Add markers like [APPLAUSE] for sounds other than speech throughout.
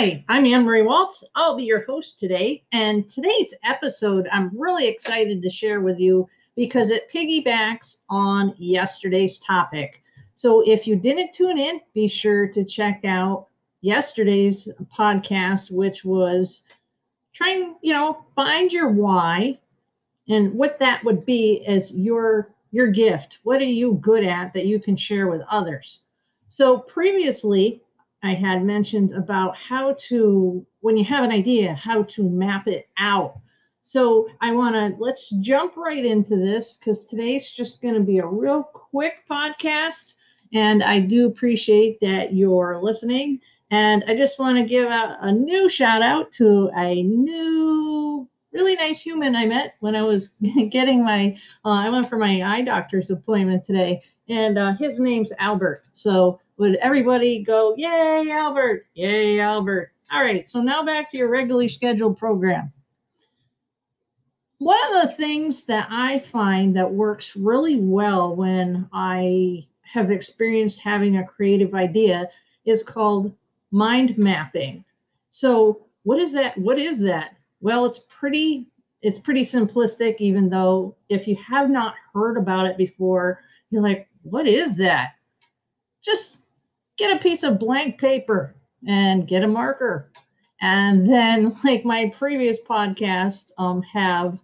Hi, I'm Anne Marie Waltz. I'll be your host today. And today's episode, I'm really excited to share with you because it piggybacks on yesterday's topic. So if you didn't tune in, be sure to check out yesterday's podcast, which was trying, you know, find your why and what that would be as your your gift. What are you good at that you can share with others? So previously, I had mentioned about how to, when you have an idea, how to map it out. So I want to let's jump right into this because today's just going to be a real quick podcast. And I do appreciate that you're listening. And I just want to give a new shout out to a new, really nice human I met when I was [LAUGHS] getting my, uh, I went for my eye doctor's appointment today. And uh, his name's Albert. So would everybody go, Yay, Albert? Yay, Albert. All right, so now back to your regularly scheduled program. One of the things that I find that works really well when I have experienced having a creative idea is called mind mapping. So, what is that? What is that? Well, it's pretty it's pretty simplistic even though if you have not heard about it before, you're like, "What is that?" Just get a piece of blank paper and get a marker. And then, [LAUGHS] like my previous podcast, um, have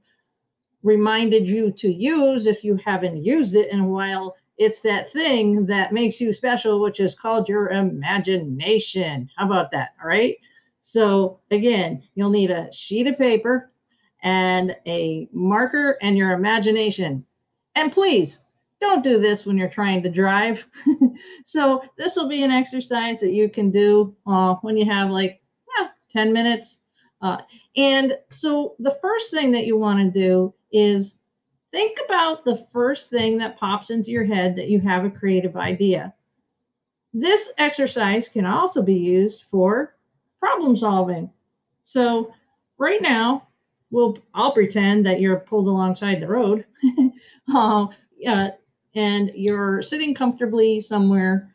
reminded you to use if you haven't used it in a while. It's that thing that makes you special, which is called your imagination. How about that? All right. So, again, you'll need a sheet of paper and a marker and your imagination. And please don't do this when you're trying to drive. [LAUGHS] so this will be an exercise that you can do uh, when you have like yeah, 10 minutes. Uh, and so the first thing that you want to do is think about the first thing that pops into your head that you have a creative idea. This exercise can also be used for problem solving. So right now, we'll I'll pretend that you're pulled alongside the road. [LAUGHS] uh, uh, and you're sitting comfortably somewhere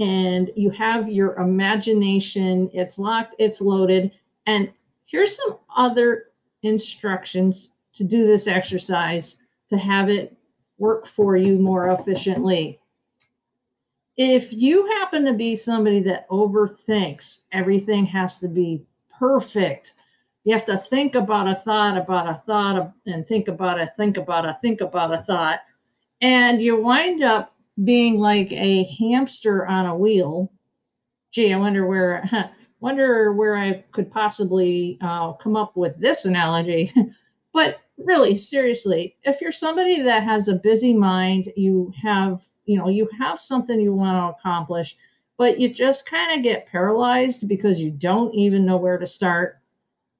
and you have your imagination, it's locked, it's loaded. And here's some other instructions to do this exercise to have it work for you more efficiently. If you happen to be somebody that overthinks, everything has to be perfect. You have to think about a thought, about a thought, and think about a think about a think about a thought and you wind up being like a hamster on a wheel. Gee, I wonder where wonder where I could possibly uh, come up with this analogy. [LAUGHS] but really, seriously, if you're somebody that has a busy mind, you have you know you have something you want to accomplish, but you just kind of get paralyzed because you don't even know where to start.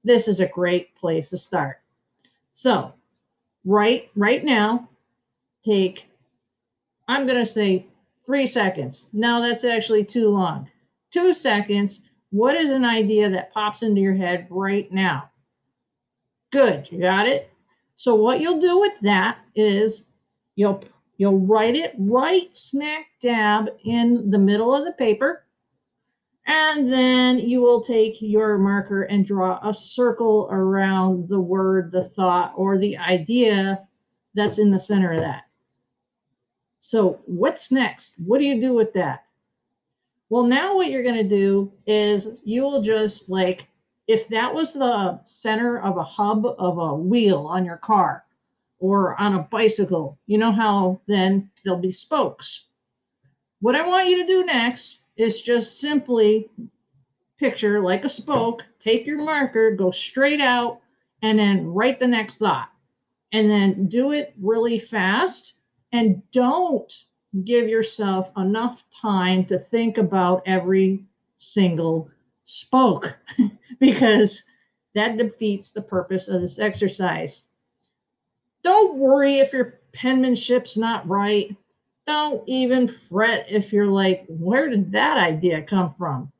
This is a great place to start. So, right right now, take, I'm going to say three seconds. No, that's actually too long. Two seconds. What is an idea that pops into your head right now? Good. You got it? So what you'll do with that is you'll you'll write it right smack dab in the middle of the paper. And then you will take your marker and draw a circle around the word, the thought, or the idea that's in the center of that. So, what's next? What do you do with that? Well, now what you're going to do is you will just like, if that was the center of a hub of a wheel on your car or on a bicycle, you know how then there'll be spokes. What I want you to do next is just simply picture like a spoke, take your marker, go straight out, and then write the next thought. And then do it really fast and don't give yourself enough time to think about every single spoke [LAUGHS] because that defeats the purpose of this exercise. Don't worry if your penmanship's not right. Don't even fret if you're like, where did that idea come from?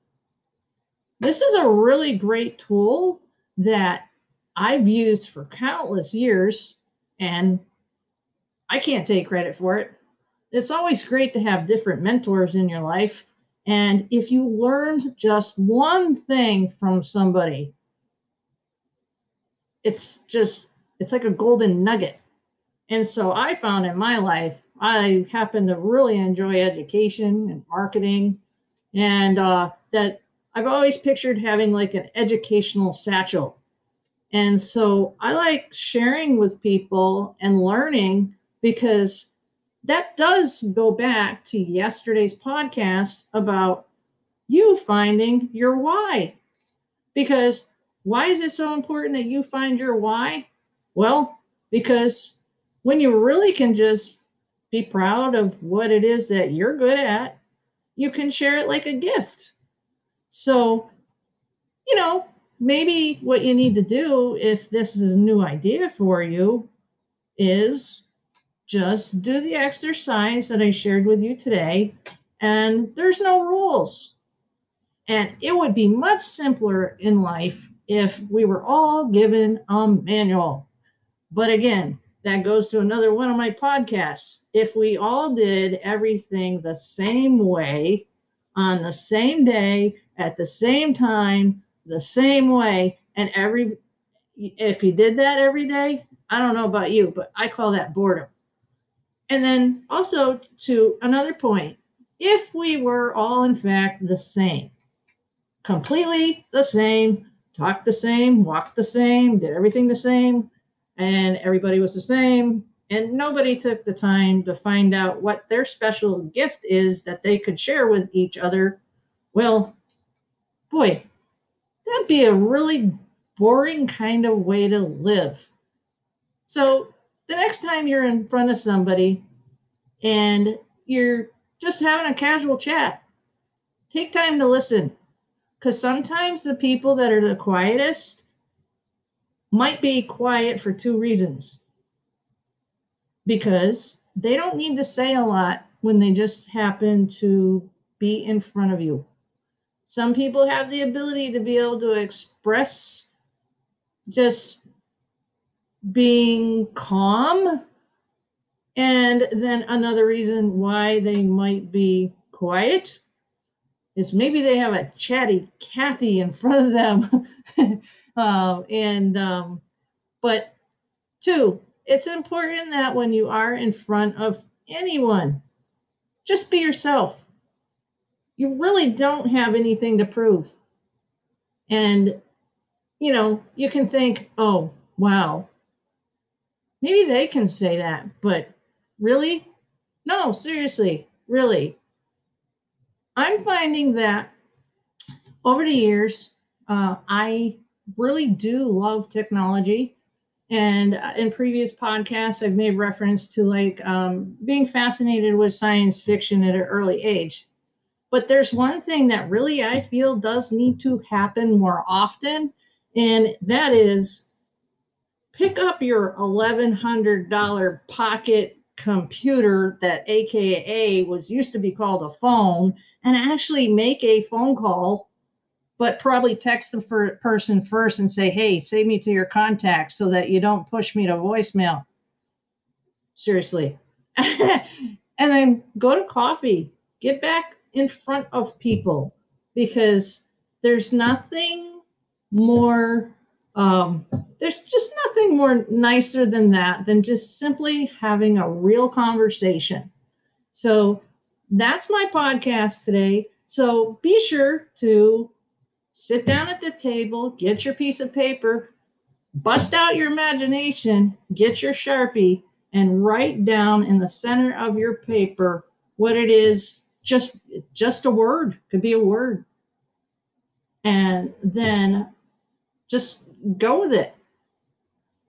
This is a really great tool that I've used for countless years and I can't take credit for it. It's always great to have different mentors in your life. And if you learned just one thing from somebody, it's just, it's like a golden nugget. And so I found in my life, I happen to really enjoy education and marketing, and uh, that I've always pictured having like an educational satchel. And so I like sharing with people and learning because that does go back to yesterday's podcast about you finding your why. Because why is it so important that you find your why? Well, because when you really can just be proud of what it is that you're good at, you can share it like a gift. So, you know, maybe what you need to do if this is a new idea for you is just do the exercise that I shared with you today, and there's no rules. And it would be much simpler in life if we were all given a manual. But again, that goes to another one of my podcasts. If we all did everything the same way on the same day at the same time, the same way, and every if you did that every day, I don't know about you, but I call that boredom. And then also to another point, if we were all in fact the same, completely the same, talked the same, walked the same, did everything the same, and everybody was the same. And nobody took the time to find out what their special gift is that they could share with each other. Well, boy, that'd be a really boring kind of way to live. So the next time you're in front of somebody and you're just having a casual chat, take time to listen. Because sometimes the people that are the quietest might be quiet for two reasons. Because they don't need to say a lot when they just happen to be in front of you. Some people have the ability to be able to express just being calm. And then another reason why they might be quiet is maybe they have a chatty Kathy in front of them [LAUGHS] Uh, and um, but two, it's important that when you are in front of anyone, just be yourself. You really don't have anything to prove. And you know, you can think, oh, wow, maybe they can say that, but really? No, seriously, really. I'm finding that over the years, uh, I really do love technology. And uh, in previous podcasts, I've made reference to like um, being fascinated with science fiction at an early age. But there's one thing that really I feel does need to happen more often, and that is pick up your $1,100 pocket computer that AKA was used to be called a phone and actually make a phone call but probably text the person first and say, hey, save me to your contacts so that you don't push me to voicemail. Seriously. [LAUGHS] and then go to coffee, get back in front of people because there's nothing more um, there's just nothing more nicer than that than just simply having a real conversation. So that's my podcast today. So be sure to sit down at the table, get your piece of paper, bust out your imagination, get your Sharpie, and write down in the center of your paper what it is just just a word could be a word. And then just go with it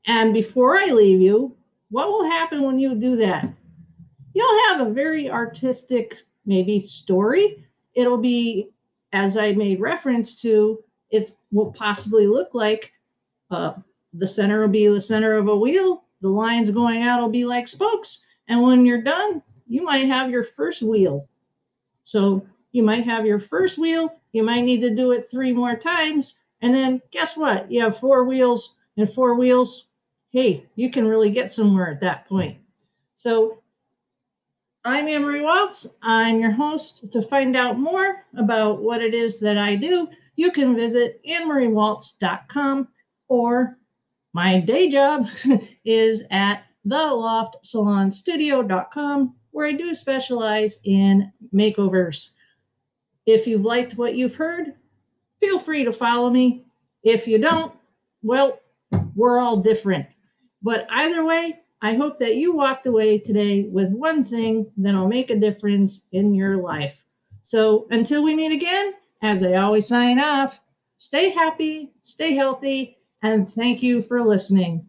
and before i leave you what will happen when you do that you'll have a very artistic maybe story it'll be as I made reference to, it will possibly look like uh, the center will be the center of a wheel. The lines going out will be like spokes. And when you're done, you might have your first wheel. So you might have your first wheel. You might need to do it three more times. And then guess what? You have four wheels and four wheels. Hey, you can really get somewhere at that point. So I'm Anne Marie Waltz. I'm your host. To find out more about what it is that I do, you can visit annemariewaltz.com or my day job [LAUGHS] is at theloftsalonstudio.com where I do specialize in makeovers. If you've liked what you've heard, feel free to follow me. If you don't, well, we're all different. But either way, I hope that you walked away today with one thing that'll make a difference in your life. So until we meet again, as I always sign off, stay happy, stay healthy, and thank you for listening.